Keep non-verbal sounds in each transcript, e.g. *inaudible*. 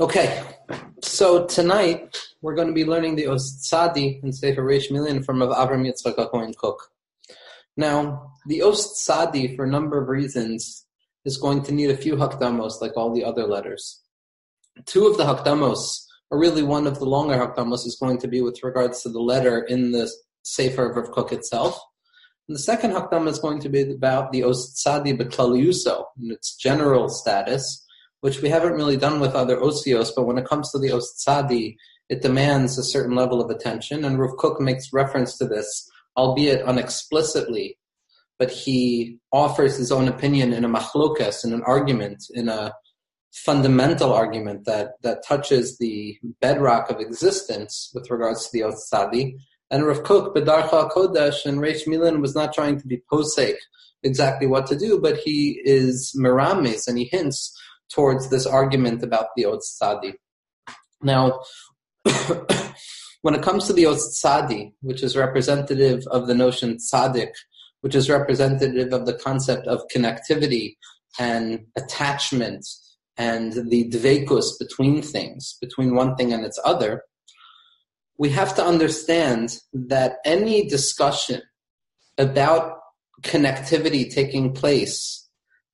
Okay, so tonight we're going to be learning the Os Tzadi and Sefer Reish Milin from Rav Avram Yitzchak HaKohen Kook. Now, the Os Tzadi, for a number of reasons, is going to need a few hakdamos like all the other letters. Two of the hakdamos, or really one of the longer hakdamos, is going to be with regards to the letter in the Sefer of Kook itself. And the second hakdama is going to be about the Os Tzadi Beklaliuso, and its general status, which we haven't really done with other osios, but when it comes to the ostsadi, it demands a certain level of attention. And Rav Kook makes reference to this, albeit unexplicitly, but he offers his own opinion in a machlokas, in an argument, in a fundamental argument that, that touches the bedrock of existence with regards to the ostsadi. And Rav Kook, Bedarcha Kodesh, and Reish Milin was not trying to be posek exactly what to do, but he is miramis and he hints towards this argument about the Os Tzadi. Now, *coughs* when it comes to the Os Tzadi, which is representative of the notion tzaddik, which is representative of the concept of connectivity and attachment and the dvekus between things, between one thing and its other, we have to understand that any discussion about connectivity taking place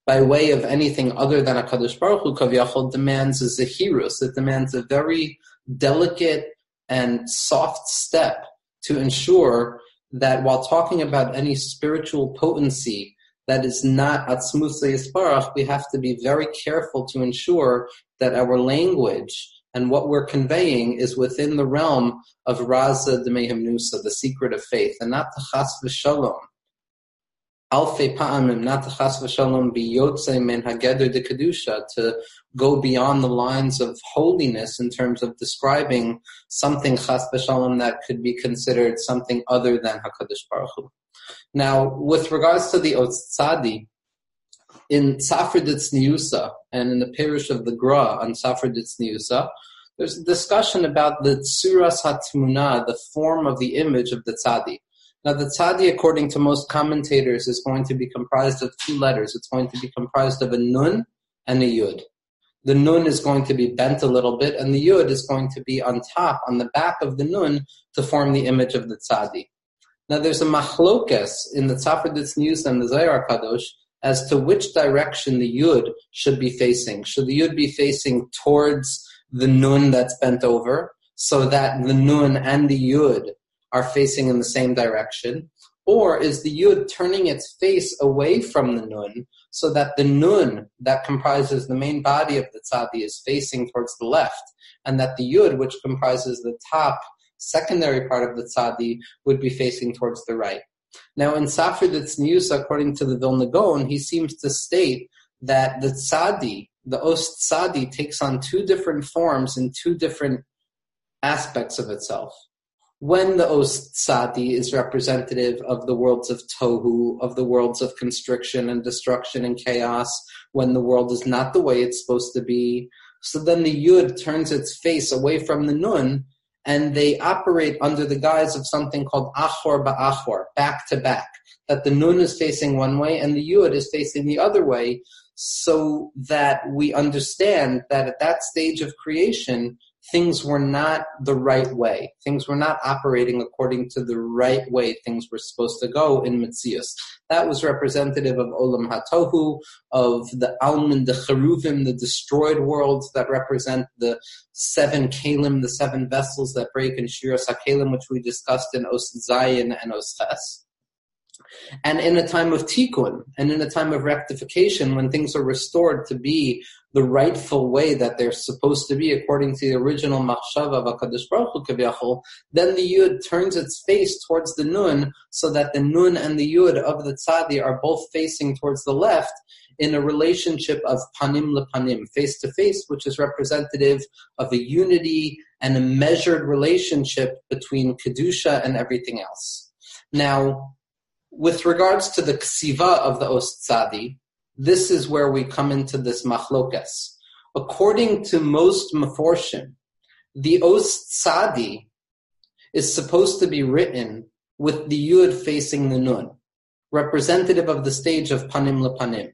by way of anything other than a Kadosh Baruch Hu Kaviyachol demands a zahirus. It demands a very delicate and soft step to ensure that while talking about any spiritual potency that is not atzmus yisparach, we have to be very careful to ensure that our language and what we're conveying is within the realm of raza demehem nusa, the secret of faith, and not the chas v'shalom to go beyond the lines of holiness in terms of describing something chas v'shalom that could be considered something other than Hakadosh Baruch Hu. Now, with regards to the Otzadi, in Sifra DiTzniusa and in the parish of the Gra on Sifra DiTzniusa, there's a discussion about the Tsuras Hatmuna, the form of the image of the Tzadi. Now, the tzadi, according to most commentators, is going to be comprised of two letters. It's going to be comprised of a nun and a yud. The nun is going to be bent a little bit, and the yud is going to be on top, on the back of the nun, to form the image of the tzadi. Now, there's a machlokes in the Sifra DiTzniusa and the Zohar Kadosh as to which direction the yud should be facing. Should the yud be facing towards the nun that's bent over, so that the nun and the yud are facing in the same direction? Or is the yud turning its face away from the nun so that the nun that comprises the main body of the tzadi is facing towards the left, and that the yud, which comprises the top secondary part of the tzadi, would be facing towards the right? Now, in Sifra DiTzniusa, according to the Vilna Gaon, he seems to state that the tzadi, the ost tzadi, takes on two different forms in two different aspects of itself when the Ostsadi is representative of the worlds of Tohu, of the worlds of constriction and destruction and chaos, when the world is not the way it's supposed to be, so then the Yud turns its face away from the Nun and they operate under the guise of something called Achor Ba'achor, back to back. That the Nun is facing one way and the Yud is facing the other way, so that we understand that at that stage of creation, things were not the right way. Things were not operating according to the right way things were supposed to go in Mitzias. That was representative of Olam Hatohu, of the Alman, the Cheruvim, the destroyed worlds that represent the seven Kalim, the seven vessels that break in Shviras HaKeilim, which we discussed in Os Zayin and Os Ches. And in a time of tikkun, and in a time of rectification, when things are restored to be the rightful way that they're supposed to be according to the original machshava of HaKadosh Baruch Hu, then the Yud turns its face towards the Nun so that the Nun and the Yud of the Tzadi are both facing towards the left in a relationship of panim lepanim, face to face, which is representative of a unity and a measured relationship between Kedusha and everything else. Now, with regards to the ksiva of the Ostzadi, this is where we come into this machlokas. According to most maforshim, the Ostzadi is supposed to be written with the yud facing the nun, representative of the stage of panim lepanim.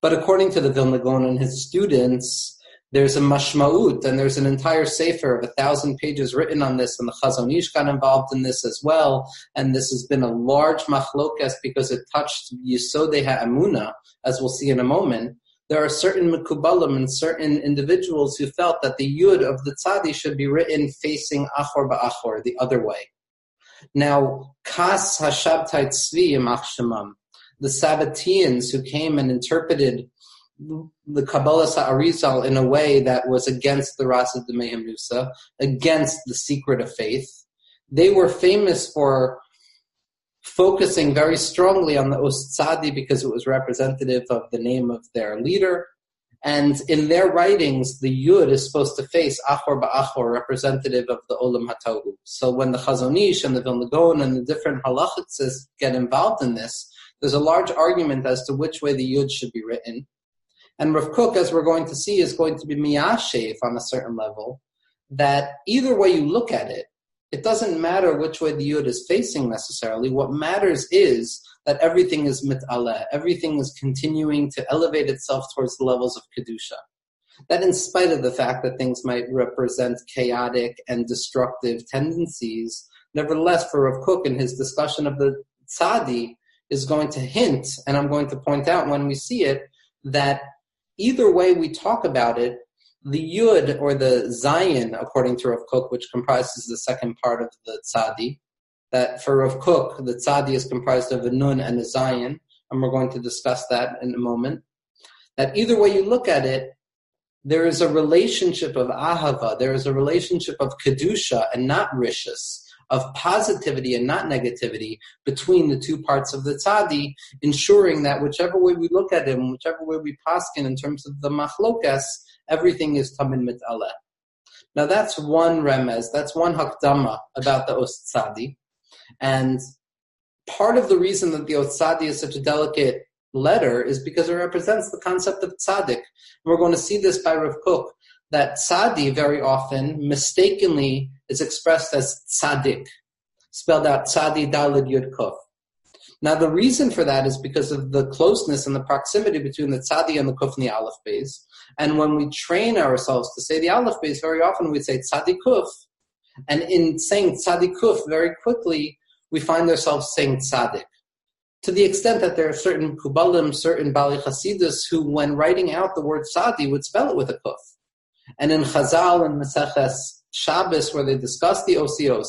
But according to the Vilna Gaon and his students, there's a mashmaut, and there's an entire sefer of a thousand pages written on this, and the Chazon Ish got involved in this as well. And this has been a large machlokas because it touched Yisodei Ha'amuna, as we'll see in a moment. There are certain mekubalim and certain individuals who felt that the yud of the tzadi should be written facing achor ba'achor, the other way. Now, kas hashabtai tzvi imach the Sabbateans who came and interpreted the Kabbalah Sa'arizal in a way that was against the Rasa de Nusa, against the secret of faith. They were famous for focusing very strongly on the Ostsadi because it was representative of the name of their leader. And in their writings, the Yud is supposed to face Achor Ba'achor, representative of the Olam HaTohu. So when the Chazon Ish and the Vilna Gaon and the different halachitzes get involved in this, there's a large argument as to which way the Yud should be written. And Rav Kook, as we're going to see, is going to be miyashev on a certain level, that either way you look at it, it doesn't matter which way the yud is facing necessarily. What matters is that everything is mit'aleh, everything is continuing to elevate itself towards the levels of kedusha. That, in spite of the fact that things might represent chaotic and destructive tendencies, nevertheless, for Rav Kook in his discussion of the tzadi, is going to hint, and I'm going to point out when we see it, that either way we talk about it, the Yud or the Zayin, according to Rav Kook, which comprises the second part of the Tzadi, that for Rav Kook, the Tzadi is comprised of a Nun and a Zayin, and we're going to discuss that in a moment. That either way you look at it, there is a relationship of Ahava, there is a relationship of Kedusha and not Rishus, of positivity and not negativity between the two parts of the tzadi, ensuring that whichever way we look at him, whichever way we paskin in terms of the machlokas, everything is tamin mit'aleh. Now that's one remez, that's one hakdama about the Ostzadi. And part of the reason that the Ostzadi is such a delicate letter is because it represents the concept of tzaddik. And we're going to see this by Rav Kook, that tzadi very often mistakenly is expressed as tzaddik, spelled out tzadi dalid yud kuf. Now the reason for that is because of the closeness and the proximity between the tzadi and the kuf and the aleph base. And when we train ourselves to say the aleph base, very often we say tzadi kuf. And in saying tzadi kuf, very quickly we find ourselves saying tzaddik. To the extent that there are certain kubalim, certain bali chasidus who, when writing out the word tzadi, would spell it with a kuf. And in Chazal and Maseches Shabbos, where they discuss the osios,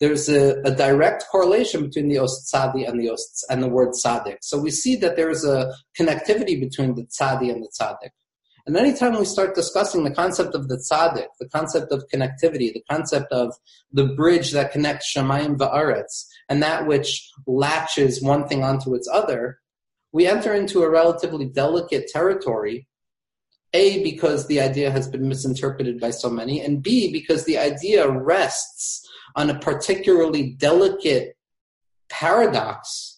there's a, a, direct correlation between the os tzadi and the os and the word tzaddik. So we see that there is a connectivity between the tzadi and the tzaddik. And anytime we start discussing the concept of the tzaddik, the concept of connectivity, the concept of the bridge that connects Shemayim va'aretz, and that which latches one thing onto its other, we enter into a relatively delicate territory a, because the idea has been misinterpreted by so many, and B, because the idea rests on a particularly delicate paradox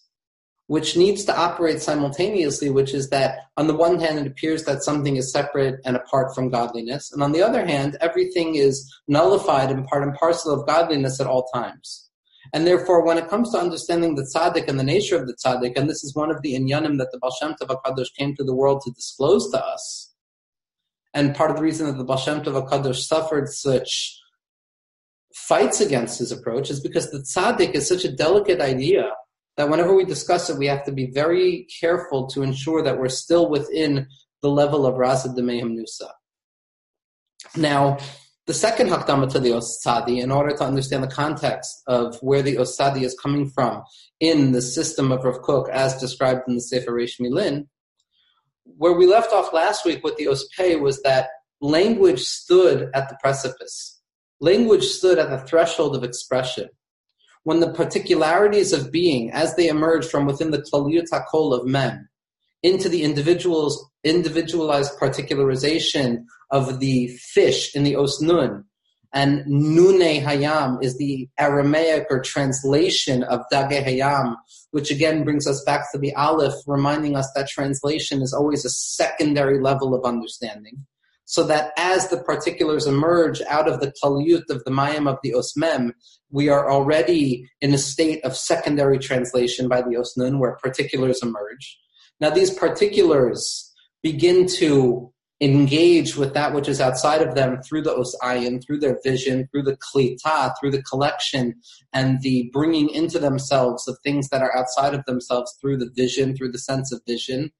which needs to operate simultaneously, which is that on the one hand, it appears that something is separate and apart from godliness, and on the other hand, everything is nullified and part and parcel of godliness at all times. And therefore, when it comes to understanding the tzaddik and the nature of the tzaddik, and this is one of the inyanim that the Baal Shem Tov HaKadosh came to the world to disclose to us, and part of the reason that the Baal Tov HaKadosh suffered such fights against his approach is because the tzaddik is such a delicate idea that whenever we discuss it, we have to be very careful to ensure that we're still within the level of Rasa de Nusa. Now, the second hakdama to the Osadi, in order to understand the context of where the Osadi is coming from in the system of Rav Kook as described in the Sefer Reish Milin, where we left off last week with the Ospei was that language stood at the precipice. Language stood at the threshold of expression. When the particularities of being, as they emerged from within the Klaliyut HaKol of Mem, into the individual's individualized particularization of the fish in the Osnun, and Nune Hayam is the Aramaic or translation of Dage Hayam, which again brings us back to the Aleph, reminding us that translation is always a secondary level of understanding. So that as the particulars emerge out of the kaliyut of the mayim of the osmem, we are already in a state of secondary translation by the osnun where particulars emerge. Now these particulars begin to engage with that which is outside of them through the osayin, through their vision, through the klita, through the collection, and the bringing into themselves of things that are outside of themselves through the vision, through the sense of vision.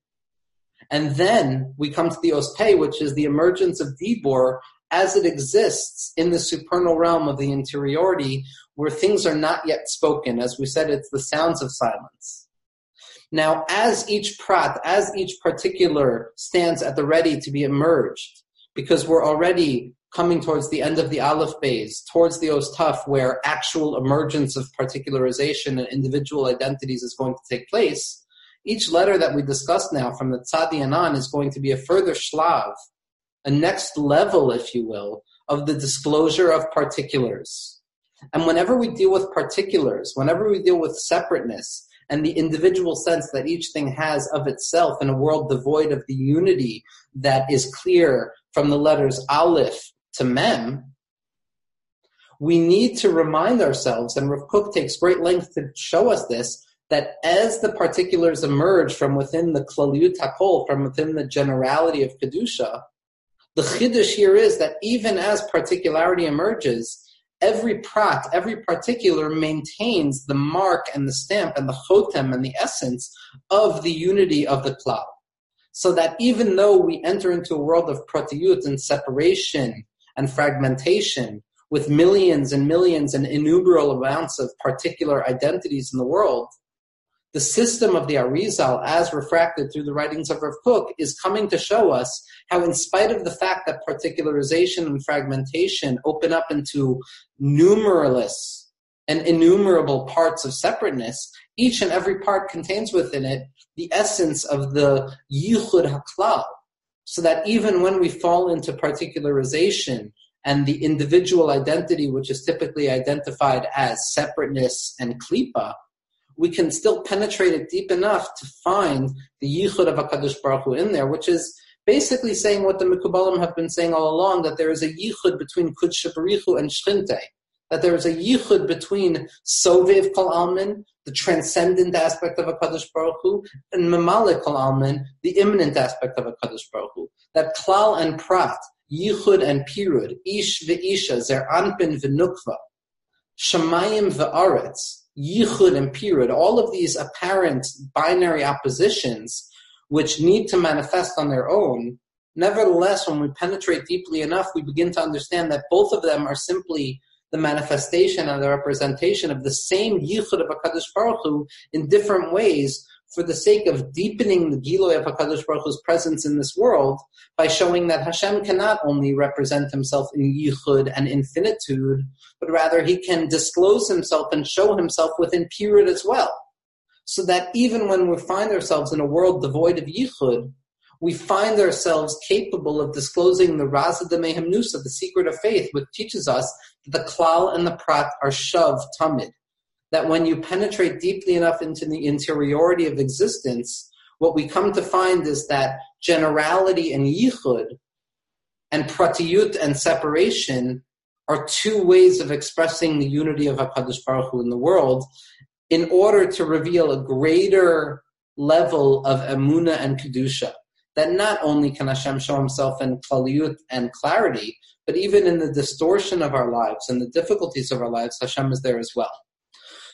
And then we come to the ospei, which is the emergence of dibor as it exists in the supernal realm of the interiority, where things are not yet spoken. As we said, it's the sounds of silence. Now, as each prat, as each particular stands at the ready to be emerged, because we're already coming towards the end of the Aleph phase, towards the Ostaf, where actual emergence of particularization and individual identities is going to take place, each letter that we discuss now from the Tzadi and on is going to be a further shlav, a next level, if you will, of the disclosure of particulars. And whenever we deal with particulars, whenever we deal with separateness, and the individual sense that each thing has of itself in a world devoid of the unity that is clear from the letters Aleph to Mem, we need to remind ourselves, and Rav Kook takes great length to show us this, that as the particulars emerge from within the Klaliyut HaKol, from within the generality of Kedusha, the Chiddush here is that even as particularity emerges, every prat, every particular maintains the mark and the stamp and the chotem and the essence of the unity of the klal. So that even though we enter into a world of pratiyut and separation and fragmentation with millions and millions and innumerable amounts of particular identities in the world, the system of the Arizal, as refracted through the writings of Rav Kook, is coming to show us how, in spite of the fact that particularization and fragmentation open up into numerous and innumerable parts of separateness, each and every part contains within it the essence of the Yichud HaKlal. So that even when we fall into particularization and the individual identity, which is typically identified as separateness and klipa, we can still penetrate it deep enough to find the yichud of Hakadosh Baruch Hu in there, which is basically saying what the Mikubalim have been saying all along that there is a yichud between Kudsha and Shchinte, that there is a yichud between Sovev Kol Almin, the transcendent aspect of Hakadosh Baruch Hu, and Mamalik Kol Almin, the immanent aspect of Hakadosh Baruch Hu. That Klal and Prat, Yichud and Pirud, Ish ve'isha, Zeir Anpin ve'nukva, Shemayim ve'aretz, yichud and pirud, all of these apparent binary oppositions, which need to manifest on their own, nevertheless, when we penetrate deeply enough, we begin to understand that both of them are simply the manifestation and the representation of the same yichud of HaKadosh Baruch Hu in different ways for the sake of deepening the Giloy of HaKadosh Baruch Hu's presence in this world by showing that Hashem cannot only represent himself in Yichud and infinitude, but rather he can disclose himself and show himself within pirud as well. So that even when we find ourselves in a world devoid of Yichud, we find ourselves capable of disclosing the Raza de Mehemnusa, the secret of faith, which teaches us that the Klal and the Prat are Shav Tamid that when you penetrate deeply enough into the interiority of existence, what we come to find is that generality and yichud and pratiyut and separation are two ways of expressing the unity of HaKadosh Baruch Hu in the world in order to reveal a greater level of emuna and kedusha. That not only can Hashem show himself in klaliyut and clarity, but even in the distortion of our lives and the difficulties of our lives, Hashem is there as well.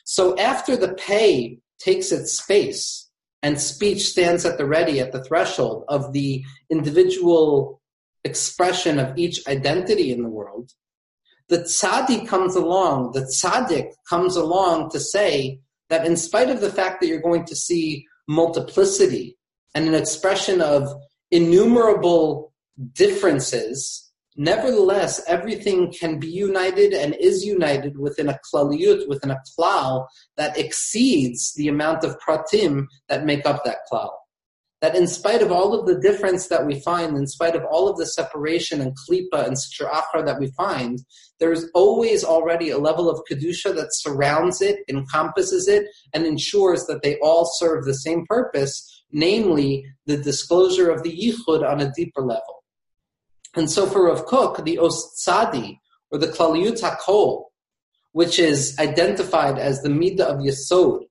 So after the pay takes its space and speech stands at the ready at the threshold of the individual expression of each identity in the world, the tzaddik comes along, the tzaddik comes along to say that in spite of the fact that you're going to see multiplicity and an expression of innumerable differences Nevertheless, everything can be united and is united within a klaliyut, within a klal that exceeds the amount of pratim that make up that klal. That in spite of all of the difference that we find, in spite of all of the separation and klipa and strachar that we find, there is always already a level of kedusha that surrounds it, encompasses it, and ensures that they all serve the same purpose, namely the disclosure of the yichud on a deeper level. And so for Rav Kook, the Ostsadi, or the Klaliyut HaKol, which is identified as the Midah of Yesod,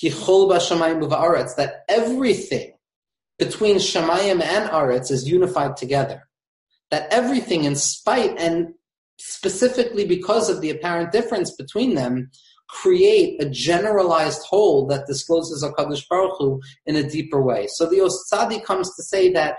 Kichol Bashamayim Uvaretz, that everything between Shemayim and Aretz is unified together. That everything, in spite and specifically because of the apparent difference between them, create a generalized whole that discloses HaKadosh Baruch Hu in a deeper way. So the Ostsadi comes to say that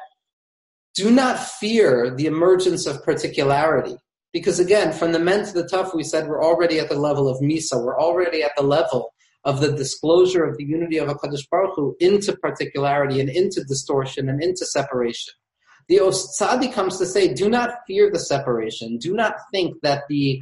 do not fear the emergence of particularity. Because again, from the Mem to the Tuf, we said we're already at the level of Misa. We're already at the level of the disclosure of the unity of HaKadosh Baruch Hu into particularity and into distortion and into separation. The Ostsadi comes to say, do not fear the separation. Do not think that the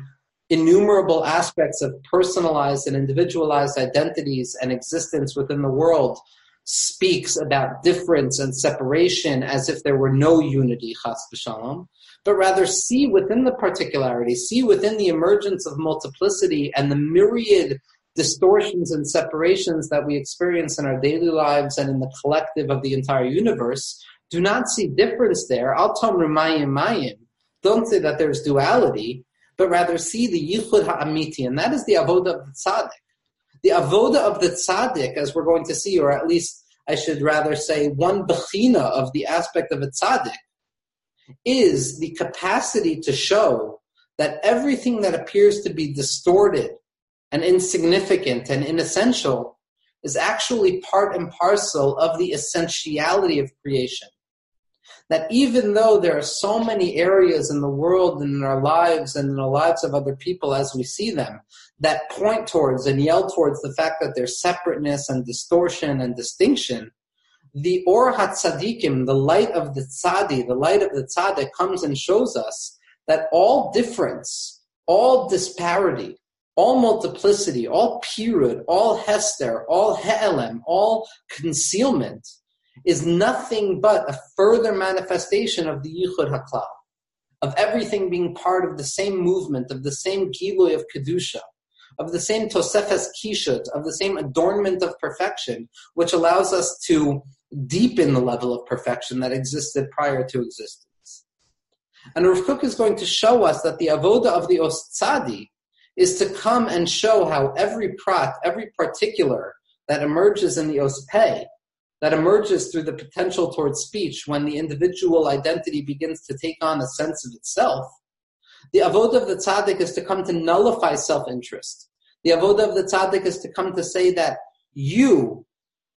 innumerable aspects of personalized and individualized identities and existence within the world speaks about difference and separation as if there were no unity, chas v'shalom, but rather see within the particularity, see within the emergence of multiplicity and the myriad distortions and separations that we experience in our daily lives and in the collective of the entire universe, do not see difference there. Al tom mayim. Don't say that there's duality, but rather see the yichud ha'amiti, and that is the avodah of the tzaddik. The avoda of the tzaddik, as we're going to see, or at least I should rather say one bechina of the aspect of a tzaddik, is the capacity to show that everything that appears to be distorted and insignificant and inessential is actually part and parcel of the essentiality of creation. That even though there are so many areas in the world and in our lives and in the lives of other people as we see them that point towards and yell towards the fact that there's separateness and distortion and distinction, the Or HaTzadikim, the light of the Tzadi, the light of the Tzaddik comes and shows us that all difference, all disparity, all multiplicity, all pirud, all hester, all he'elem, all concealment – is nothing but a further manifestation of the Yichud HaKlal, of everything being part of the same movement, of the same Giloy of Kedusha, of the same Tosefes Kishut, of the same adornment of perfection, which allows us to deepen the level of perfection that existed prior to existence. And Rav Kook is going to show us that the avoda of the Ostzadi is to come and show how every prat, every particular that emerges in the Ospei that emerges through the potential towards speech when the individual identity begins to take on a sense of itself. The avodah of the tzaddik is to come to nullify self-interest. The avodah of the tzaddik is to come to say that you,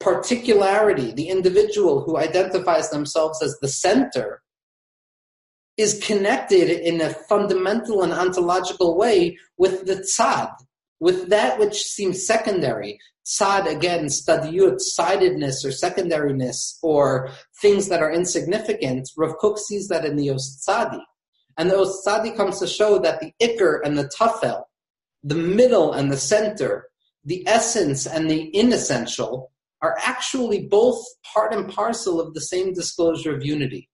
particularity, the individual who identifies themselves as the center, is connected in a fundamental and ontological way with the tzad, with that which seems secondary, sad again, stadiyut, sidedness or secondariness or things that are insignificant, Rav Kook sees that in the Ostsadi. And the Ostsadi comes to show that the ikr and the tafel, the middle and the center, the essence and the inessential, are actually both part and parcel of the same disclosure of unity.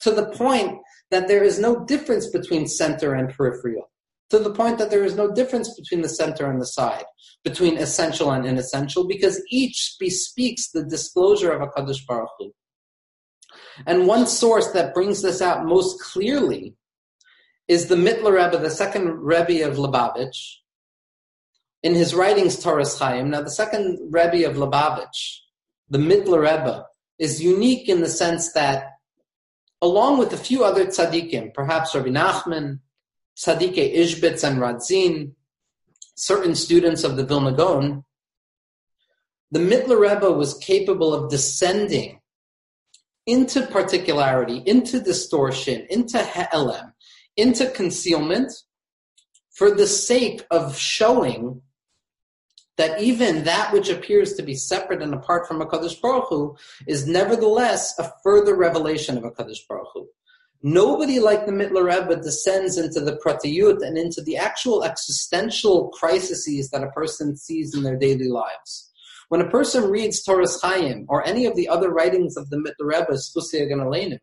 To the point that there is no difference between center and peripheral to the point that there is no difference between the center and the side, between essential and inessential, because each bespeaks the disclosure of a Kaddish Baruch Hu. And one source that brings this out most clearly is the Mittler Rebbe, the second Rebbe of Lubavitch, in his writings Toras Chaim. Now, the second Rebbe of Lubavitch, the Mittler Rebbe, is unique in the sense that, along with a few other tzaddikim, perhaps Rabbi Nachman, Tzadike Ishbitz and Radzin, certain students of the Vilna Gaon, the Mittler Rebbe was capable of descending into particularity, into distortion, into he'elem, into concealment, for the sake of showing that even that which appears to be separate and apart from a Kaddish Baruch Hu is nevertheless a further revelation of a Kaddish Baruch Hu. Nobody like the Mittler Rebbe descends into the pratiyut and into the actual existential crises that a person sees in their daily lives. When a person reads Toras Chaim or any of the other writings of the Mittler Rebbe, Spusia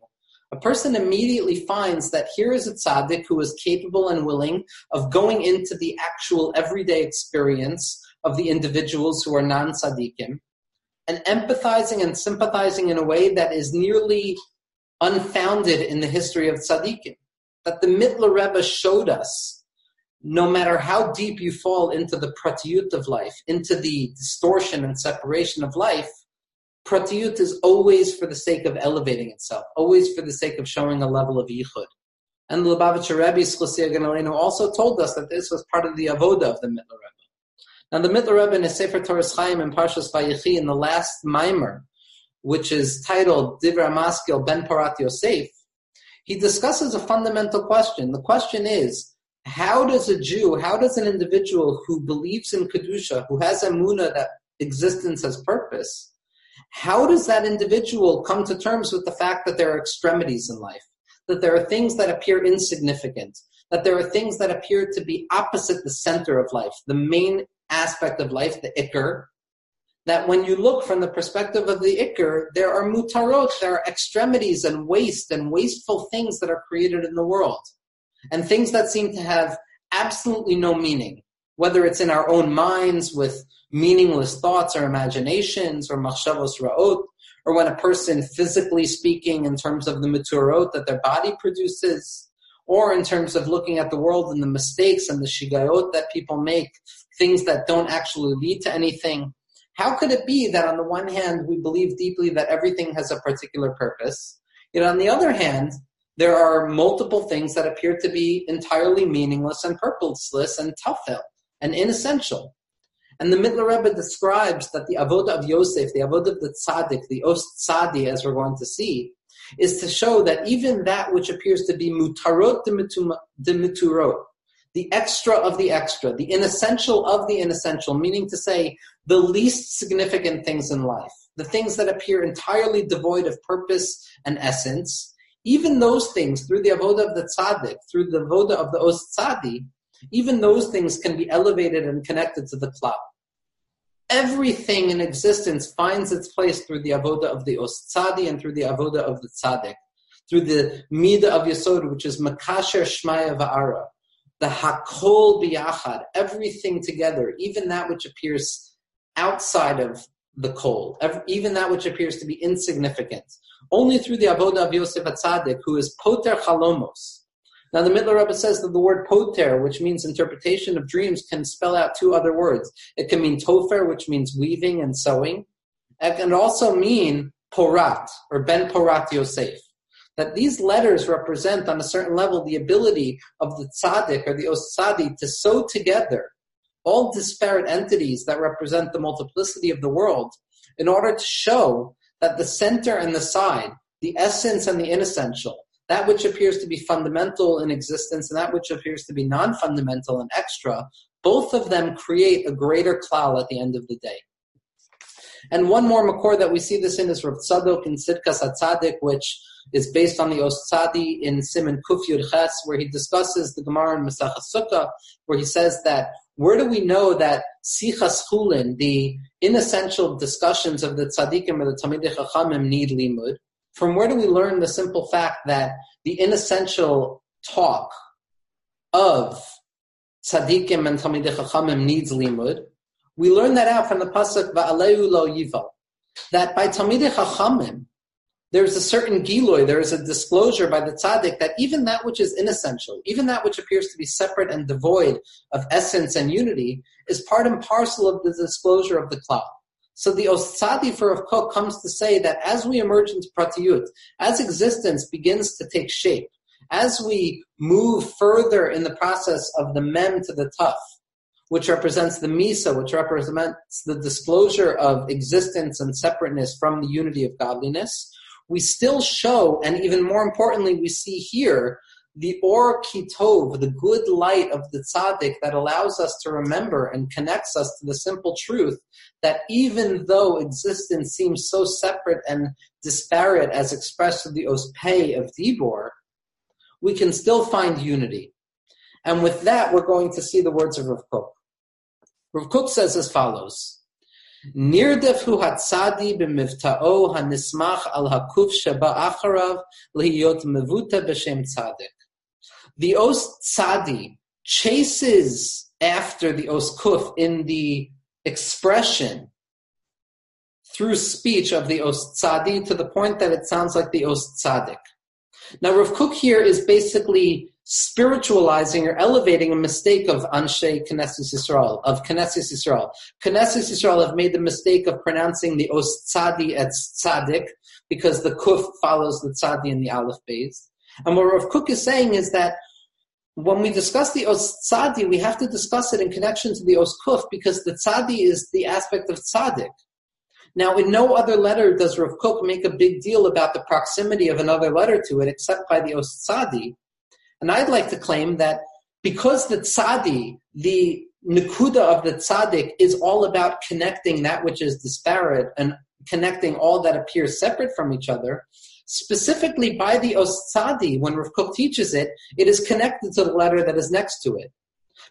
a person immediately finds that here is a tzaddik who is capable and willing of going into the actual everyday experience of the individuals who are non-tzaddikim and empathizing and sympathizing in a way that is nearly unfounded in the history of tzaddikim. That the Mittler Rebbe showed us, no matter how deep you fall into the pratiyut of life, into the distortion and separation of life, pratiyut is always for the sake of elevating itself, always for the sake of showing a level of yichud. And the Lubavitcher Rebbe Schlusia also told us that this was part of the avoda of the Mittler Rebbe. Now the Mittler Rebbe in his Sefer Torah Chaim in Parshas Vayechi in the last mimer, which is titled Divra Maskil Ben Parat Yosef, he discusses a fundamental question. The question is, how does a Jew, how does an individual who believes in Kedusha, who has Emunah that existence has purpose, how does that individual come to terms with the fact that there are extremities in life? That there are things that appear insignificant, that there are things that appear to be opposite the center of life, the main aspect of life, the ikr, that when you look from the perspective of the ikr, there are mutarot, there are extremities and waste and wasteful things that are created in the world. And things that seem to have absolutely no meaning, whether it's in our own minds with meaningless thoughts or imaginations or machshavos ra'ot, or when a person physically speaking in terms of the mutarot that their body produces, or in terms of looking at the world and the mistakes and the shigayot that people make, things that don't actually lead to anything. How could it be that on the one hand we believe deeply that everything has a particular purpose, yet on the other hand, there are multiple things that appear to be entirely meaningless and purposeless and tafel and inessential. And the Mittler Rebbe describes that the avodah of Yosef, the avodah of the tzaddik, the os tzadi, as we're going to see, is to show that even that which appears to be mutarot de muturot, the extra of the extra, the inessential of the inessential, meaning to say the least significant things in life, the things that appear entirely devoid of purpose and essence, even those things, through the avoda of the tzaddik, through the avoda of the os tzadi, even those things can be elevated and connected to the klal. Everything in existence finds its place through the avoda of the os tzadi and through the avoda of the tzaddik, through the midah of yesod, which is makasher shmaya va'ara, the hakol biyachad, everything together, even that which appears outside of the cold, even that which appears to be insignificant. Only through the avodah of Yosef Atzadik, who is poter chalomos. Now the Mittler Rebbe says that the word poter, which means interpretation of dreams, can spell out two other words. It can mean tofer, which means weaving and sewing. It can also mean porat, or ben porat Yosef that these letters represent on a certain level the ability of the tzaddik or the osadi to sew together all disparate entities that represent the multiplicity of the world in order to show that the center and the side, the essence and the inessential, that which appears to be fundamental in existence and that which appears to be non fundamental and extra, both of them create a greater klal at the end of the day. And one more makor that we see this in is Rav Tzadok in Tzidkas HaTzaddik, which is based on the Osadi in Siman Kuf Yud Ches, where he discusses the Gemara in Masach Sukkah, where he says that where do we know that Sichas Chulin, the inessential discussions of the Tzadikim or the Talmidei Chachamim need limud? From where do we learn the simple fact that the inessential talk of Tzadikim and Talmidei Chachamim needs limud? We learn that out from the pasuk Va'aleu lo yival, that by Talmidei Chachamim, there's a certain giloy, there is a disclosure by the tzaddik that even that which is inessential, even that which appears to be separate and devoid of essence and unity, is part and parcel of the disclosure of the klal. So the Osadi for Rav Kook comes to say that as we emerge into Pratiyut, as existence begins to take shape, as we move further in the process of the Mem to the Tuf, which represents the Misa, which represents the disclosure of existence and separateness from the unity of godliness, we still show, and even more importantly, we see here the or kitov, the good light of the tzaddik that allows us to remember and connects us to the simple truth that even though existence seems so separate and disparate as expressed in the ospei of Dibor, we can still find unity. And with that, we're going to see the words of Rav Kook. Rav Kook says as follows. Hatzadi b'mivta'o hanismach al hakuf lihiyot mevuta b'shem tzadik. The os tzadi chases after the os kuf in the expression through speech of the os tzadi to the point that it sounds like the os tzadik. Now Rav Kook here is basically spiritualizing or elevating a mistake of Anshe Knesset Yisrael, of Knesset Yisrael. Knesset Yisrael have made the mistake of pronouncing the Os Tzadi as Tzadik because the Kuf follows the Tzadi in the Aleph base. And what Rav Kook is saying is that when we discuss the Os Tzadi, we have to discuss it in connection to the Os Kuf because the Tzadi is the aspect of Tzadik. Now, in no other letter does Rav Kook make a big deal about the proximity of another letter to it except by the Os Tzadi. And I'd like to claim that because the Tzadi, the Nakuda of the Tzadik, is all about connecting that which is disparate and connecting all that appears separate from each other, specifically by the Ostsadi, when Rav Kook teaches it, it is connected to the letter that is next to it.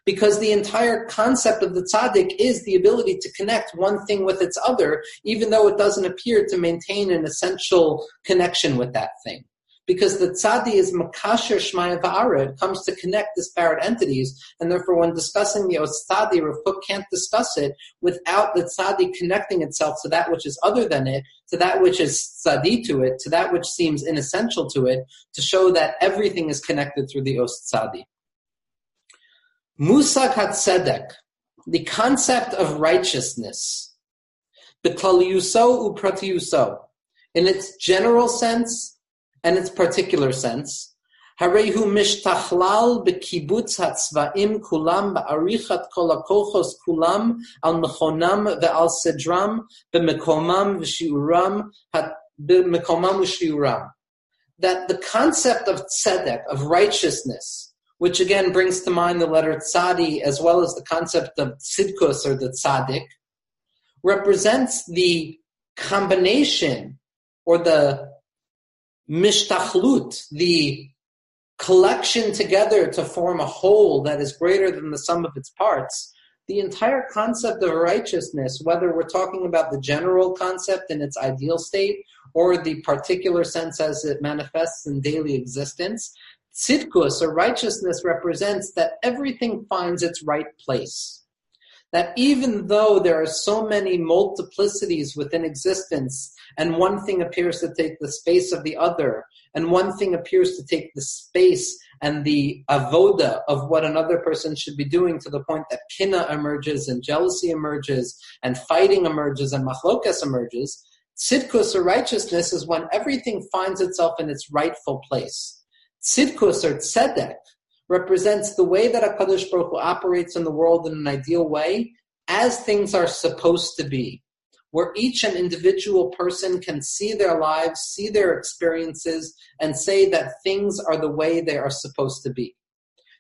Because the entire concept of the tzaddik is the ability to connect one thing with its other, even though it doesn't appear to maintain an essential connection with that thing because the tzadi is makasher shmaya va'ara. It comes to connect disparate entities, and therefore, when discussing the tzadi, Rav Kook can't discuss it without the tzadi connecting itself to that which is other than it, to that which is tzadi to it, to that which seems inessential to it, to show that everything is connected through the os tzadi. Musag hatzedek, the concept of righteousness, beklaliuso upratiyuso, in its general sense and its particular sense. Harehu mishtachlal bekibutz hatzvaim kulam ba'arichat kol hakochos kulam al mechonam ve'al sedram b'mekomam v'shiuram b'mekomam v'shiuram. That the concept of tzedek, of righteousness, which again brings to mind the letter tzadi as well as the concept of tzidkus or the tzadik, represents the combination or the mishtachlut, the collection together to form a whole that is greater than the sum of its parts, the entire concept of righteousness, whether we're talking about the general concept in its ideal state or the particular sense as it manifests in daily existence, tzidkus or righteousness represents that everything finds its right place. That even though there are so many multiplicities within existence, and one thing appears to take the space of the other, and one thing appears to take the space and the avoda of what another person should be doing to the point that kina emerges and jealousy emerges and fighting emerges and machlokas emerges, tzidkus or righteousness is when everything finds itself in its rightful place. Tzidkus or tzedek represents the way that HaKadosh Baruch Hu operates in the world in an ideal way as things are supposed to be, where each and individual person can see their lives, see their experiences, and say that things are the way they are supposed to be.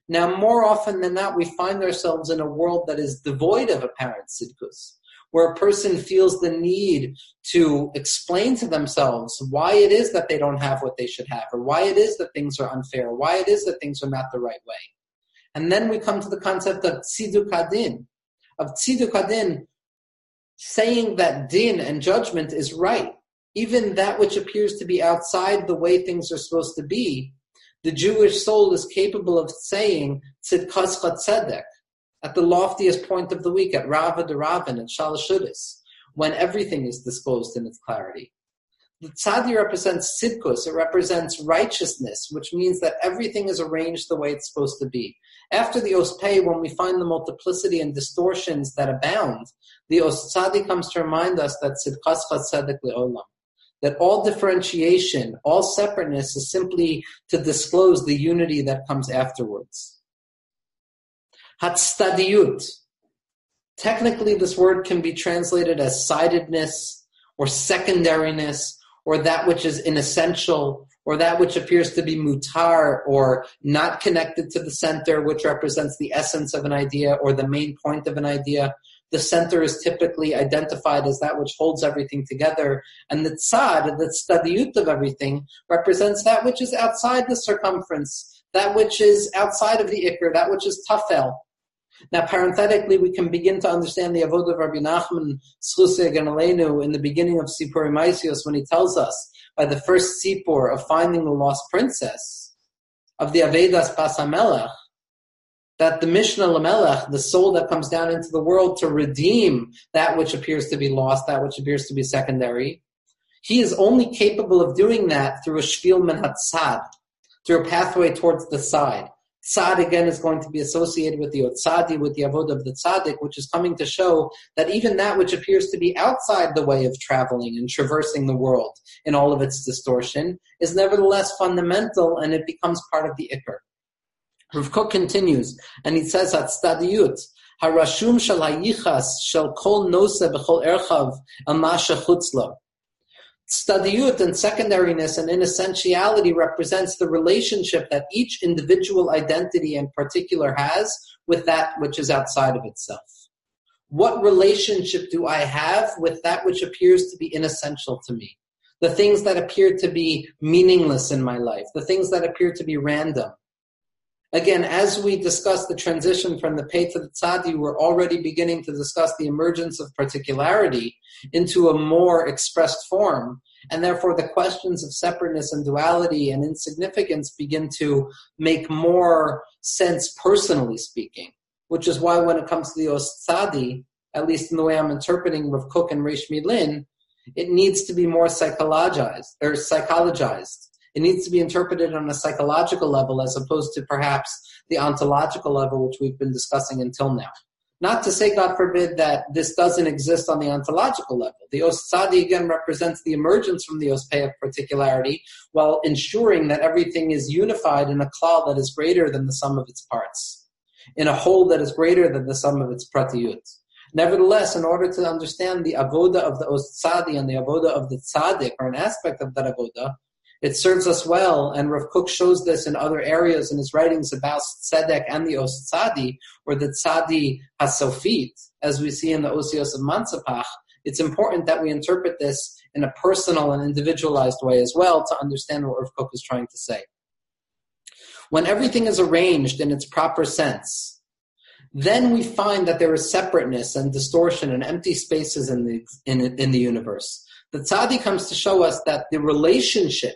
Now, more often than not, we find ourselves in a world that is devoid of apparent tzidkus, where a person feels the need to explain to themselves why it is that they don't have what they should have, or why it is that things are unfair, why it is that things are not the right way. And then we come to the concept of tziduk adin, of tziduk adin, saying that din and judgment is right. Even that which appears to be outside the way things are supposed to be, the Jewish soul is capable of saying tzidkas tzedek, at the loftiest point of the week, at Rava de Ravin and Shalashudis, when everything is disclosed in its clarity. The tzadi represents sidkus, it represents righteousness, which means that everything is arranged the way it's supposed to be. After the ospei, when we find the multiplicity and distortions that abound, the Ostzadi comes to remind us that sidkas tzedek le'olam, that all differentiation, all separateness is simply to disclose the unity that comes afterwards. Hatstadiyut. Technically, this word can be translated as sidedness or secondariness or that which is inessential or that which appears to be mutar or not connected to the center, which represents the essence of an idea or the main point of an idea. The center is typically identified as that which holds everything together, and the tzad, the tzadiyut of everything, represents that which is outside the circumference, that which is outside of the ikr, that which is tafel, now, parenthetically, we can begin to understand the avodah of Rabbi Nachman Schuseg in the beginning of Sipur Maisios when he tells us by the first Sipur of finding the lost princess of the Avedas Pasamelech that the Mishnah Lamelech, the soul that comes down into the world to redeem that which appears to be lost, that which appears to be secondary, he is only capable of doing that through a shvil menhatzad, through a pathway towards the side Tzad again is going to be associated with the Otzadi, with the Avodah of the Tzaddik, which is coming to show that even that which appears to be outside the way of traveling and traversing the world in all of its distortion is nevertheless fundamental and it becomes part of the Iker. Rav Kook continues, and he says at Stadiyut, Harashum shal hayichas shal kol nose b'chol erchav amasha Stadiyut and secondariness and inessentiality represents the relationship that each individual identity in particular has with that which is outside of itself. What relationship do I have with that which appears to be inessential to me? The things that appear to be meaningless in my life, the things that appear to be random, Again, as we discuss the transition from the Pei to the Tzadi, we're already beginning to discuss the emergence of particularity into a more expressed form. And therefore, the questions of separateness and duality and insignificance begin to make more sense, personally speaking. Which is why, when it comes to the Os Tzadi, at least in the way I'm interpreting Rav Kook and Reish Milin, it needs to be more psychologized or psychologized it needs to be interpreted on a psychological level as opposed to perhaps the ontological level, which we've been discussing until now. Not to say, God forbid, that this doesn't exist on the ontological level. The Os Tzadi again represents the emergence from the Os Pei of particularity while ensuring that everything is unified in a klal that is greater than the sum of its parts, in a whole that is greater than the sum of its pratiyut. Nevertheless, in order to understand the avoda of the Os Tzadi and the avoda of the tzaddik, or an aspect of that avoda, it serves us well, and Rav Kook shows this in other areas in his writings about Tzedek and the Os Tzadi, or the Tzadi HaSofit, as we see in the Osios of Mantzepach. It's important that we interpret this in a personal and individualized way as well to understand what Rav Kook is trying to say. When everything is arranged in its proper sense, then we find that there is separateness and distortion and empty spaces in the, in, in the universe. The tzadi comes to show us that the relationship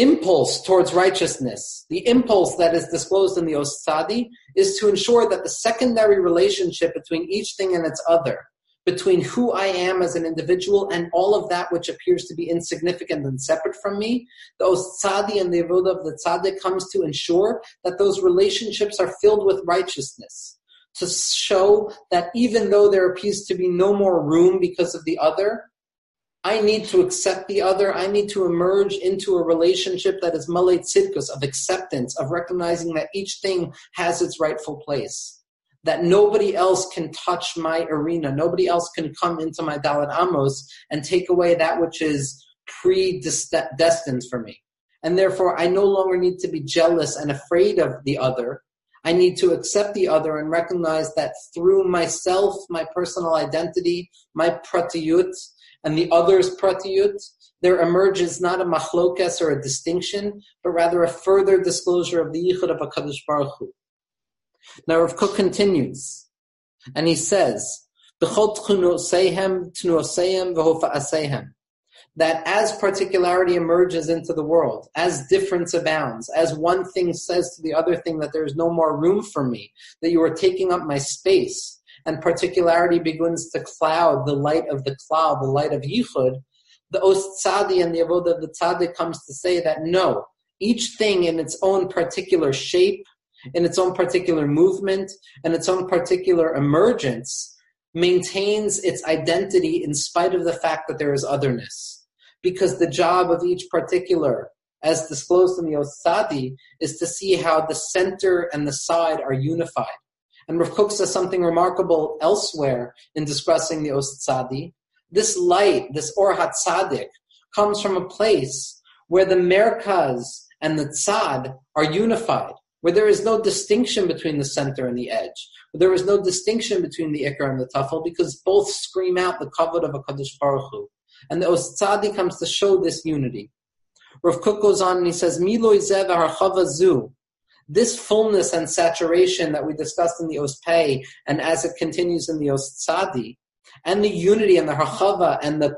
impulse towards righteousness, the impulse that is disclosed in the Os Tzadi, is to ensure that the secondary relationship between each thing and its other, between who I am as an individual and all of that which appears to be insignificant and separate from me, the Os Tzadi and the Avodah of the Tzaddik comes to ensure that those relationships are filled with righteousness. To show that even though there appears to be no more room because of the other, I need to accept the other. I need to emerge into a relationship that is malay tzidkus, of acceptance, of recognizing that each thing has its rightful place. That nobody else can touch my arena. Nobody else can come into my Daled Amos and take away that which is predestined for me. And therefore, I no longer need to be jealous and afraid of the other. I need to accept the other and recognize that through myself, my personal identity, my pratiyut, and the other is pratiyut, there emerges not a machlokes or a distinction, but rather a further disclosure of the yichud of HaKadosh Baruch Hu. Now Rav Kook continues, and he says, that as particularity emerges into the world, as difference abounds, as one thing says to the other thing that there is no more room for me, that you are taking up my space, and particularity begins to cloud the light of the cloud, the light of Yichud, the Os Tzadi and the Avodah of the Tzadi comes to say that no, each thing in its own particular shape, in its own particular movement, and its own particular emergence, maintains its identity in spite of the fact that there is otherness. Because the job of each particular, as disclosed in the Os Tzadi, is to see how the center and the side are unified. And Rav Kook says something remarkable elsewhere in discussing the Os Tzadi. This light, this Or HaTzadik, comes from a place where the Merkaz and the Tzad are unified, where there is no distinction between the center and the edge, where there is no distinction between the Ikar and the Tafel, because both scream out the kavod of HaKadosh Baruch Hu. And the Os Tzadi comes to show this unity. Rav Kook goes on and he says, Zu, This fullness and saturation that we discussed in the Os Pei and as it continues in the Os Tzadi, and the unity and the Hachava and the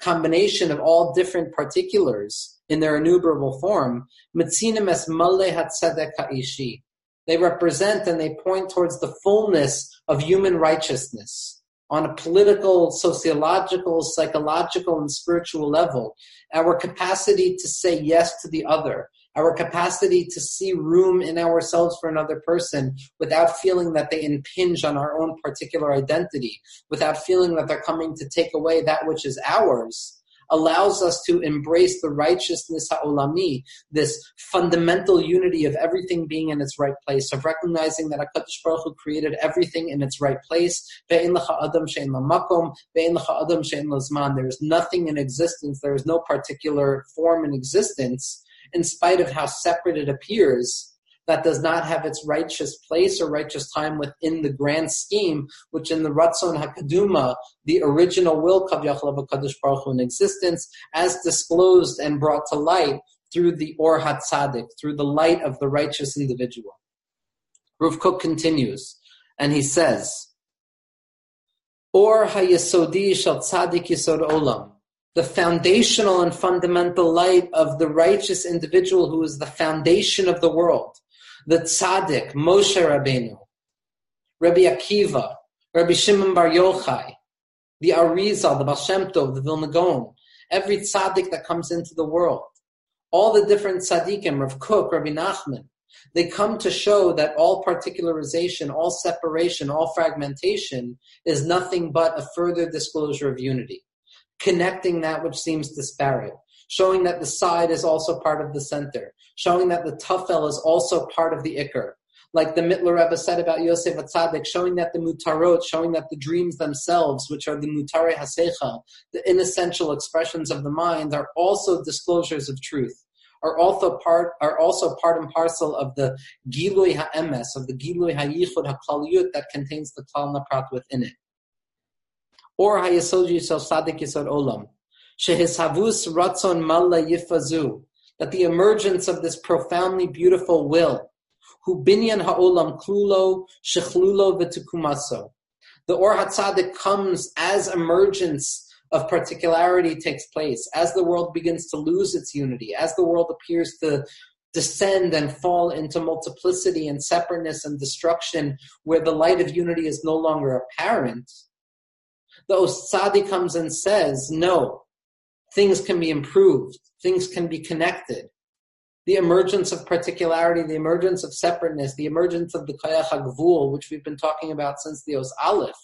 combination of all different particulars in their innumerable form, Mitzinem es Male Hatzedek Ha'ishi. They represent and they point towards the fullness of human righteousness on a political, sociological, psychological, and spiritual level. Our capacity to say yes to the other, our capacity to see room in ourselves for another person without feeling that they impinge on our own particular identity, without feeling that they're coming to take away that which is ours, allows us to embrace the righteousness ha'olami, this fundamental unity of everything being in its right place, of recognizing that HaKadosh Baruch Hu created everything in its right place. Ba'inlacha adam shainla maqum, bainlaadam shainlhazman there is nothing in existence, there is no particular form in existence in spite of how separate it appears, that does not have its righteous place or righteous time within the grand scheme, which in the Ratzon Hakaduma, the original will of HaKadosh Baruch Hu in existence, as disclosed and brought to light through the Or HaTzadik, through the light of the righteous individual. Rav Kook continues, and he says, Or HaYesodi Shal Tzadik Yisod Olam, the foundational and fundamental light of the righteous individual who is the foundation of the world. The tzaddik, Moshe Rabbeinu, Rabbi Akiva, Rabbi Shimon Bar Yochai, the Arizal, the Baal Shem Tov, the Vilna Gaon, every tzaddik that comes into the world, all the different tzaddikim, Rav Kook, Rabbi Nachman, they come to show that all particularization, all separation, all fragmentation is nothing but a further disclosure of unity connecting that which seems disparate, showing that the side is also part of the center, showing that the tafel is also part of the ikar. Like the Mittler Rebbe said about Yosef Atzadik, showing that the mutarot, showing that the dreams themselves, which are the mutare hasecha, the inessential expressions of the mind, are also disclosures of truth are also part are also part and parcel of the gilui ha'emes of the gilui hayichud hakaliyut that contains the klal naprat within it or Hayesod Yisrael Sadik Yisod Olam. Shehishavus Ratzon Malla Yifazu. That the emergence of this profoundly beautiful will, Hu Binyan Ha'olam Klulo Shechlulo V'tukumaso. The Or HaTzadik comes as emergence of particularity takes place, as the world begins to lose its unity, as the world appears to descend and fall into multiplicity and separateness and destruction, where the light of unity is no longer apparent, the Os Tzadi comes and says, no, things can be improved, things can be connected. The emergence of particularity, the emergence of separateness, the emergence of the Kayach HaGvul, which we've been talking about since the Os Aleph,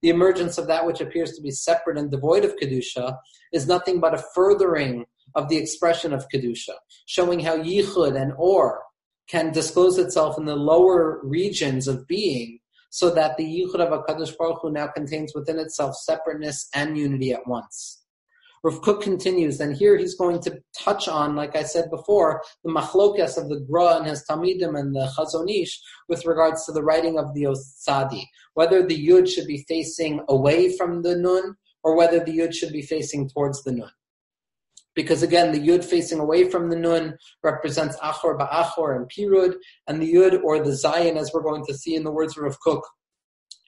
the emergence of that which appears to be separate and devoid of Kedusha, is nothing but a furthering of the expression of Kedusha, showing how Yichud and Or can disclose itself in the lower regions of being so that the Yichud of HaKadosh Baruch Hu now contains within itself separateness and unity at once. Rav Kook continues, and here he's going to touch on, like I said before, the machlokas of the Gra and his Talmidim and the Chazon Ish with regards to the writing of the Os Tzadi, whether the Yud should be facing away from the Nun or whether the Yud should be facing towards the Nun because again, the yud facing away from the nun represents achor ba'achor and pirud, and the yud or the zayin, as we're going to see in the words of Kook,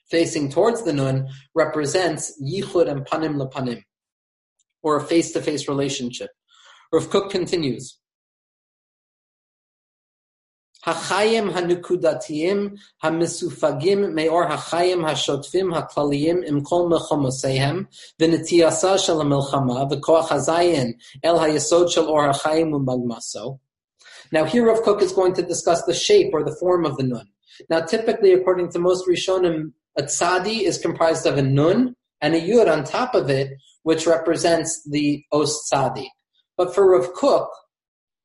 facing towards the nun represents yichud and panim lepanim, or a face-to-face relationship. Rav Kook continues. Hachayim hanukudatiyim hamisufagim meor hachayim hashotfim haklaliyim im kol mechomosehem v'netiyasa shel hamilchama v'koach hazayin el hayesod shel or hachayim u'magmaso. Now here Rav Kook is going to discuss the shape or the form of the nun. Now typically according to most Rishonim, a tzadi is comprised of a nun and a yud on top of it, which represents the os tzadi. But for Rav Kook,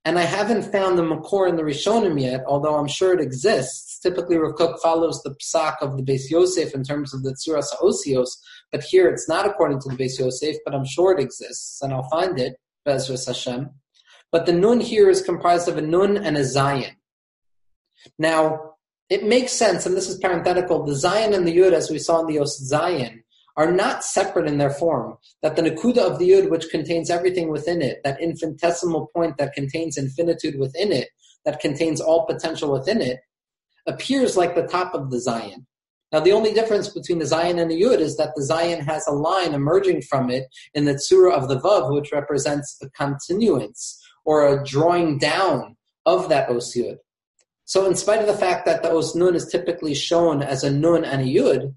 and I haven't found the Makor in the Rishonim yet, although I'm sure it exists. Typically, Rav Kook follows the psak of the Beis Yosef in terms of the Tzuras Osios, but here it's not according to the Beis Yosef, but I'm sure it exists, and I'll find it, Bezras Hashem. But the Nun here is comprised of a Nun and a Zayin. Now, it makes sense, and this is parenthetical, the Zayin and the Yud, as we saw in the Os Zayin, are not separate in their form. That the Nakuda of the Yud, which contains everything within it, that infinitesimal point that contains infinitude within it, that contains all potential within it, appears like the top of the Zayin. Now, the only difference between the Zayin and the Yud is that the Zayin has a line emerging from it in the Tzura of the Vav, which represents a continuance or a drawing down of that Os Yud. So, in spite of the fact that the Os Nun is typically shown as a Nun and a Yud,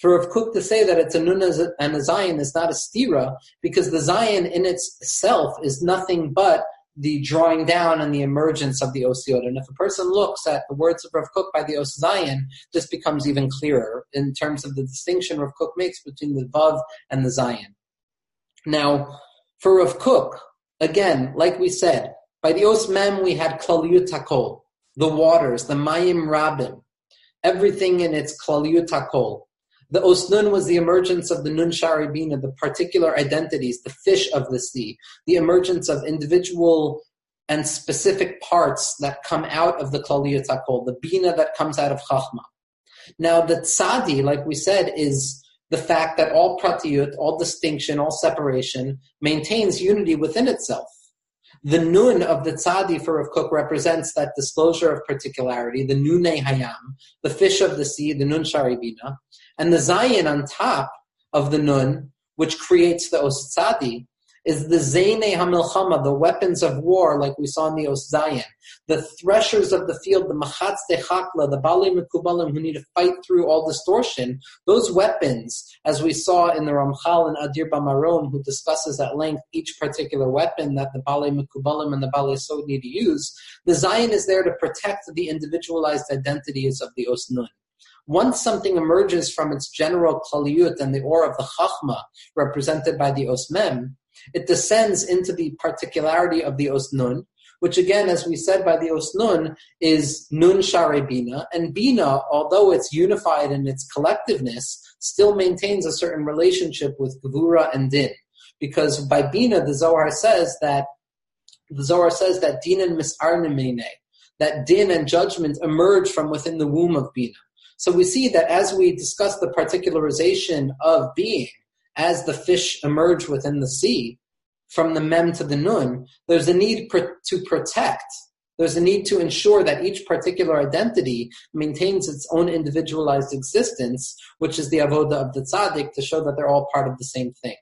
for Rav Kook to say that it's a Nun and a Zayin is not a stira, because the Zayin in itself is nothing but the drawing down and the emergence of the Osiot. And if a person looks at the words of Rav Kook by the Os Zayin, this becomes even clearer in terms of the distinction Rav Kook makes between the Vav and the Zayin. Now, for Rav Kook, again, like we said, by the Os Mem we had Klaliyut Hakol, the waters, the Mayim Rabim, everything in its Klaliyut Hakol. The Os Nun was the emergence of the Nun Sharibina, the particular identities, the fish of the sea, the emergence of individual and specific parts that come out of the Klaliyat HaKol, the Bina that comes out of Chachma. Now, the Tzadi, like we said, is the fact that all pratiyut, all distinction, all separation maintains unity within itself. The nun of the tzadi for Rav Kook represents that disclosure of particularity, the nune hayam, the fish of the sea, the nun sharibina, and the zayin on top of the nun, which creates the os tzadi, is the Zene Hamilchama, the weapons of war, like we saw in the Os Zayin, the threshers of the field, the Machatz de Chakla, the Bali Mekubalim who need to fight through all distortion. Those weapons, as we saw in the Ramchal and Adir BaMarom, who discusses at length each particular weapon that the Bali Mekubalim and the Bali Sod need to use, the Zayin is there to protect the individualized identities of the Os Nun. Once something emerges from its general klaliyut and the aura of the chachma, represented by the Os Mem, it descends into the particularity of the Os Nun, which again, as we said by the Os Nun, is nun share bina, and bina, although it's unified in its collectiveness, still maintains a certain relationship with gvura and din, because by bina, the Zohar says that the Zohar says that din and misarnimene, that din and judgment emerge from within the womb of bina. So we see that as we discuss the particularization of being, as the fish emerge within the sea, from the mem to the nun, there's a need to protect. There's a need to ensure that each particular identity maintains its own individualized existence, which is the avoda of the tzaddik, to show that they're all part of the same thing.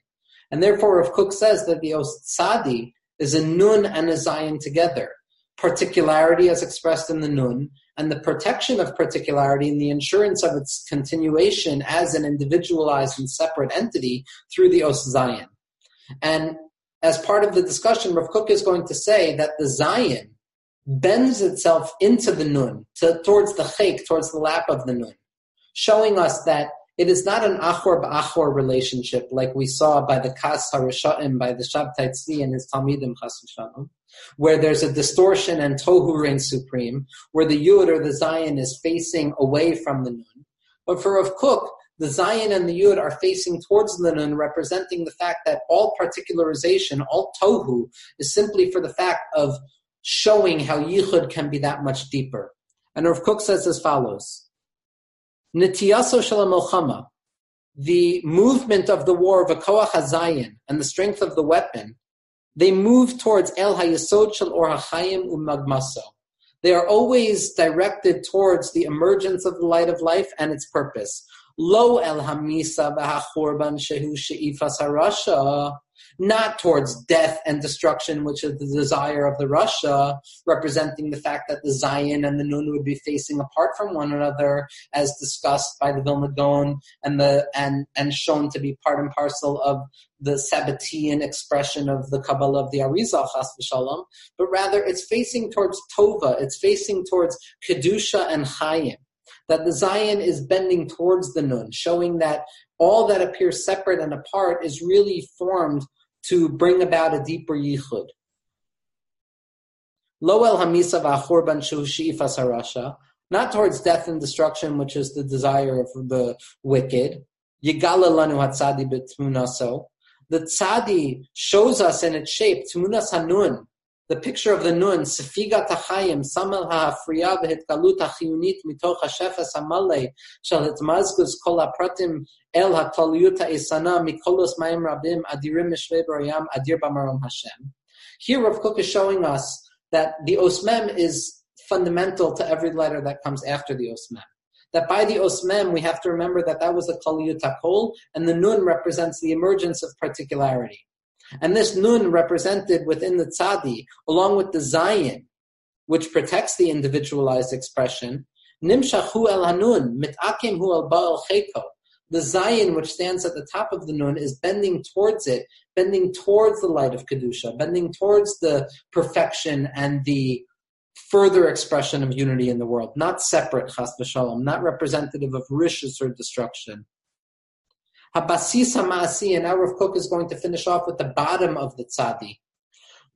And therefore, if Kook says that the tzadi is a nun and a zayin together, particularity as expressed in the nun, and the protection of particularity and the insurance of its continuation as an individualized and separate entity through the Os Zayin. And as part of the discussion, Rav Kook is going to say that the Zayin bends itself into the Nun, to, towards the Chek, towards the lap of the Nun, showing us that it is not an achor b'achor relationship like we saw by the Kas HaRishaim, by the Shabtai Tzvi and his Talmidim Chas where there's a distortion and tohu reigns supreme, where the yud or the zayin is facing away from the nun. But for Rav Kook, the zayin and the yud are facing towards the nun, representing the fact that all particularization, all tohu, is simply for the fact of showing how yichud can be that much deeper. And Rav Kook says as follows. Nitiyaso Shalamilchama, the movement of the war of a Koach HaZayin and the strength of the weapon, they move towards El Hayasod Shel Or HaChayim Umagmaso. They are always directed towards the emergence of the light of life and its purpose. Lo El Hamisa V'Hachorban Shehu She'ifas HaRasha not towards death and destruction, which is the desire of the Rasha, representing the fact that the Zayin and the Nun would be facing apart from one another, as discussed by the Vilna Gaon and the and and shown to be part and parcel of the Sabbatean expression of the Kabbalah of the Arizal Chas v'Shalom, but rather it's facing towards Tova, it's facing towards Kedusha and Chayim that the Zayin is bending towards the Nun, showing that all that appears separate and apart is really formed to bring about a deeper yichud. Loel hamisa v'achorban she'ifas harasha, not towards death and destruction, which is the desire of the wicked. Yigala lanu hatzadi b'tmunaso. The tzadi shows us in its shape, tmunas hanun, the picture of the nun, sefiga tachayim, samel ha'afriya v'hitgalut ha'chiyunit mitoch ha'shefes ha'malei, shal hitmazgus kol ha'pratim el ha'klaliyut ha'isana mikolos ma'im rabim adirim mishvei barayam adir b'marom Hashem. Here Rav Kook is showing us that the Os Mem is fundamental to every letter that comes after the Os Mem. That by the Os Mem, we have to remember that that was a kaliyut and the nun represents the emergence of particularity. And this nun represented within the tzadi, along with the zayin, which protects the individualized expression, nimshachu el hanun, mitakim hu el ba'al cheko. The zayin, which stands at the top of the nun, is bending towards it, bending towards the light of kedusha, bending towards the perfection and the further expression of unity in the world, not separate chas v'shalom, not representative of rishus or destruction. Habasis Hamasi, and now Rav Kook is going to finish off with the bottom of the tzadi.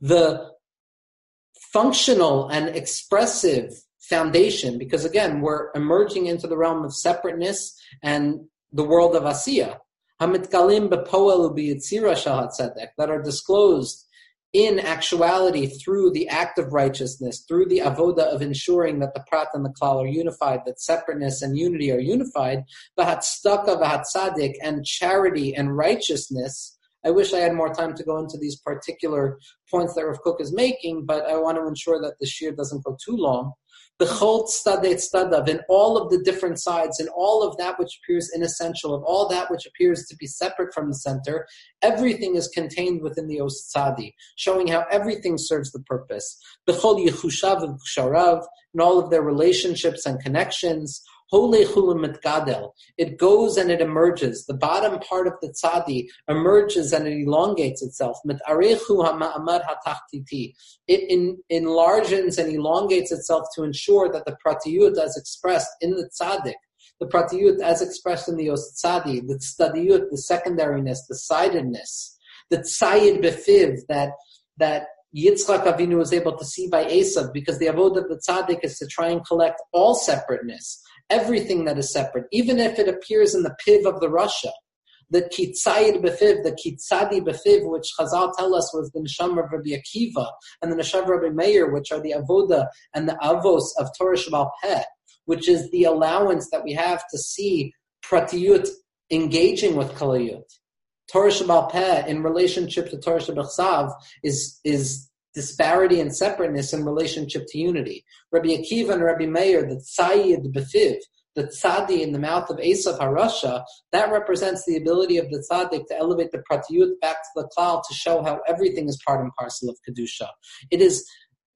The functional and expressive foundation, because again, we're emerging into the realm of separateness and the world of Asiya. Hamitkalim bepoel shahat that are disclosed in actuality through the act of righteousness, through the avoda of ensuring that the prat and the klal are unified, that separateness and unity are unified, v'hatstaka v'hatzadik, and charity and righteousness. I wish I had more time to go into these particular points that Rav Kook is making, but I want to ensure that the shir doesn't go too long. The B'chol tzadei tzadav, in all of the different sides, in all of that which appears inessential, of all that which appears to be separate from the center, everything is contained within the Os Tzadi, showing how everything serves the purpose. B'chol yichushav and kusharav, in all of their relationships and connections, it goes and it emerges. The bottom part of the tzadi emerges and it elongates itself. It in, enlarges and elongates itself to ensure that the pratiyut as expressed in the tzadik, the pratiyut as expressed in the tzadi, the tzadiyut, the secondariness, the sidedness, the tzayid befiv, that that Yitzchak Avinu was able to see by Esav because the avodah of the tzaddik is to try and collect all separateness, everything that is separate, even if it appears in the piv of the Rasha. The kitzayid befiv, the kitzadi befiv, which Chazal tell us was the neshama of Rabbi Akiva and the neshama of Rabbi Meir, which are the avoda and the avos of Torah Sheba'al Peh, which is the allowance that we have to see pratiyut engaging with kalayut. Torah Sheba'al Peh in relationship to Torah Shabbat is is disparity and separateness in relationship to unity. Rabbi Akiva and Rabbi Meir, the Tzayid Befiv, the tzadi in the mouth of Esav Harasha, that represents the ability of the tzaddik to elevate the pratiyut back to the klal to show how everything is part and parcel of kedusha. It is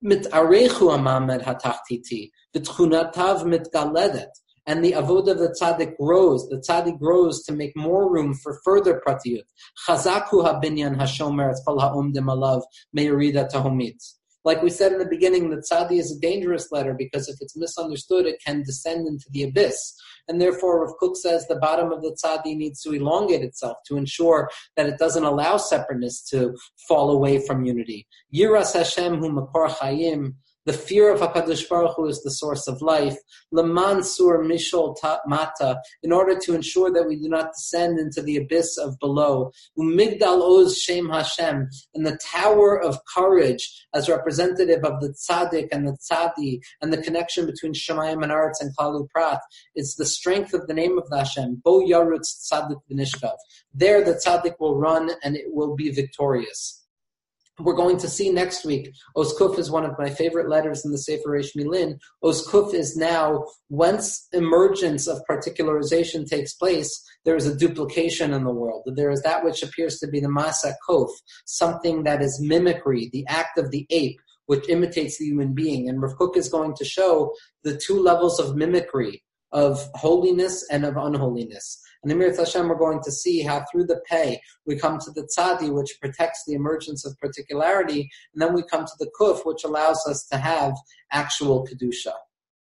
mitarechu amamed hatachtiti, v'tchunatav mitgaledet and the avodah of the tzaddik grows. The tzaddik grows to make more room for further pratiyut. Chazaku habinyan hashomer kol ha'umdim alav meirida tahomit. Like we said in the beginning, the tzadi is a dangerous letter because if it's misunderstood, it can descend into the abyss. And therefore, Rav Kook says the bottom of the tzadi needs to elongate itself to ensure that it doesn't allow separateness to fall away from unity. Yiras Hashem hu makor chayim the fear of Hakadosh Baruch Hu is the source of life. Lemansur mishol mata, in order to ensure that we do not descend into the abyss of below. Umigdal oz shem Hashem, and the tower of courage as representative of the tzaddik and the tzadi, and the connection between Shemayim and Aretz and Klalu Prat. It's the strength of the name of the Hashem. Bo yarutz tzaddik v'nishkav. There the tzaddik will run and it will be victorious we're going to see next week. Os Kuf is one of my favorite letters in the Sefer Reish Milin. Os Kuf is now, once emergence of particularization takes place, there is a duplication in the world. There is that which appears to be the Masa Kof, something that is mimicry, the act of the ape, which imitates the human being. And Rav Kook is going to show the two levels of mimicry, of holiness and of unholiness. And Emir Hashem, we're going to see how through the pay we come to the tzadi, which protects the emergence of particularity, and then we come to the kuf, which allows us to have actual kedusha.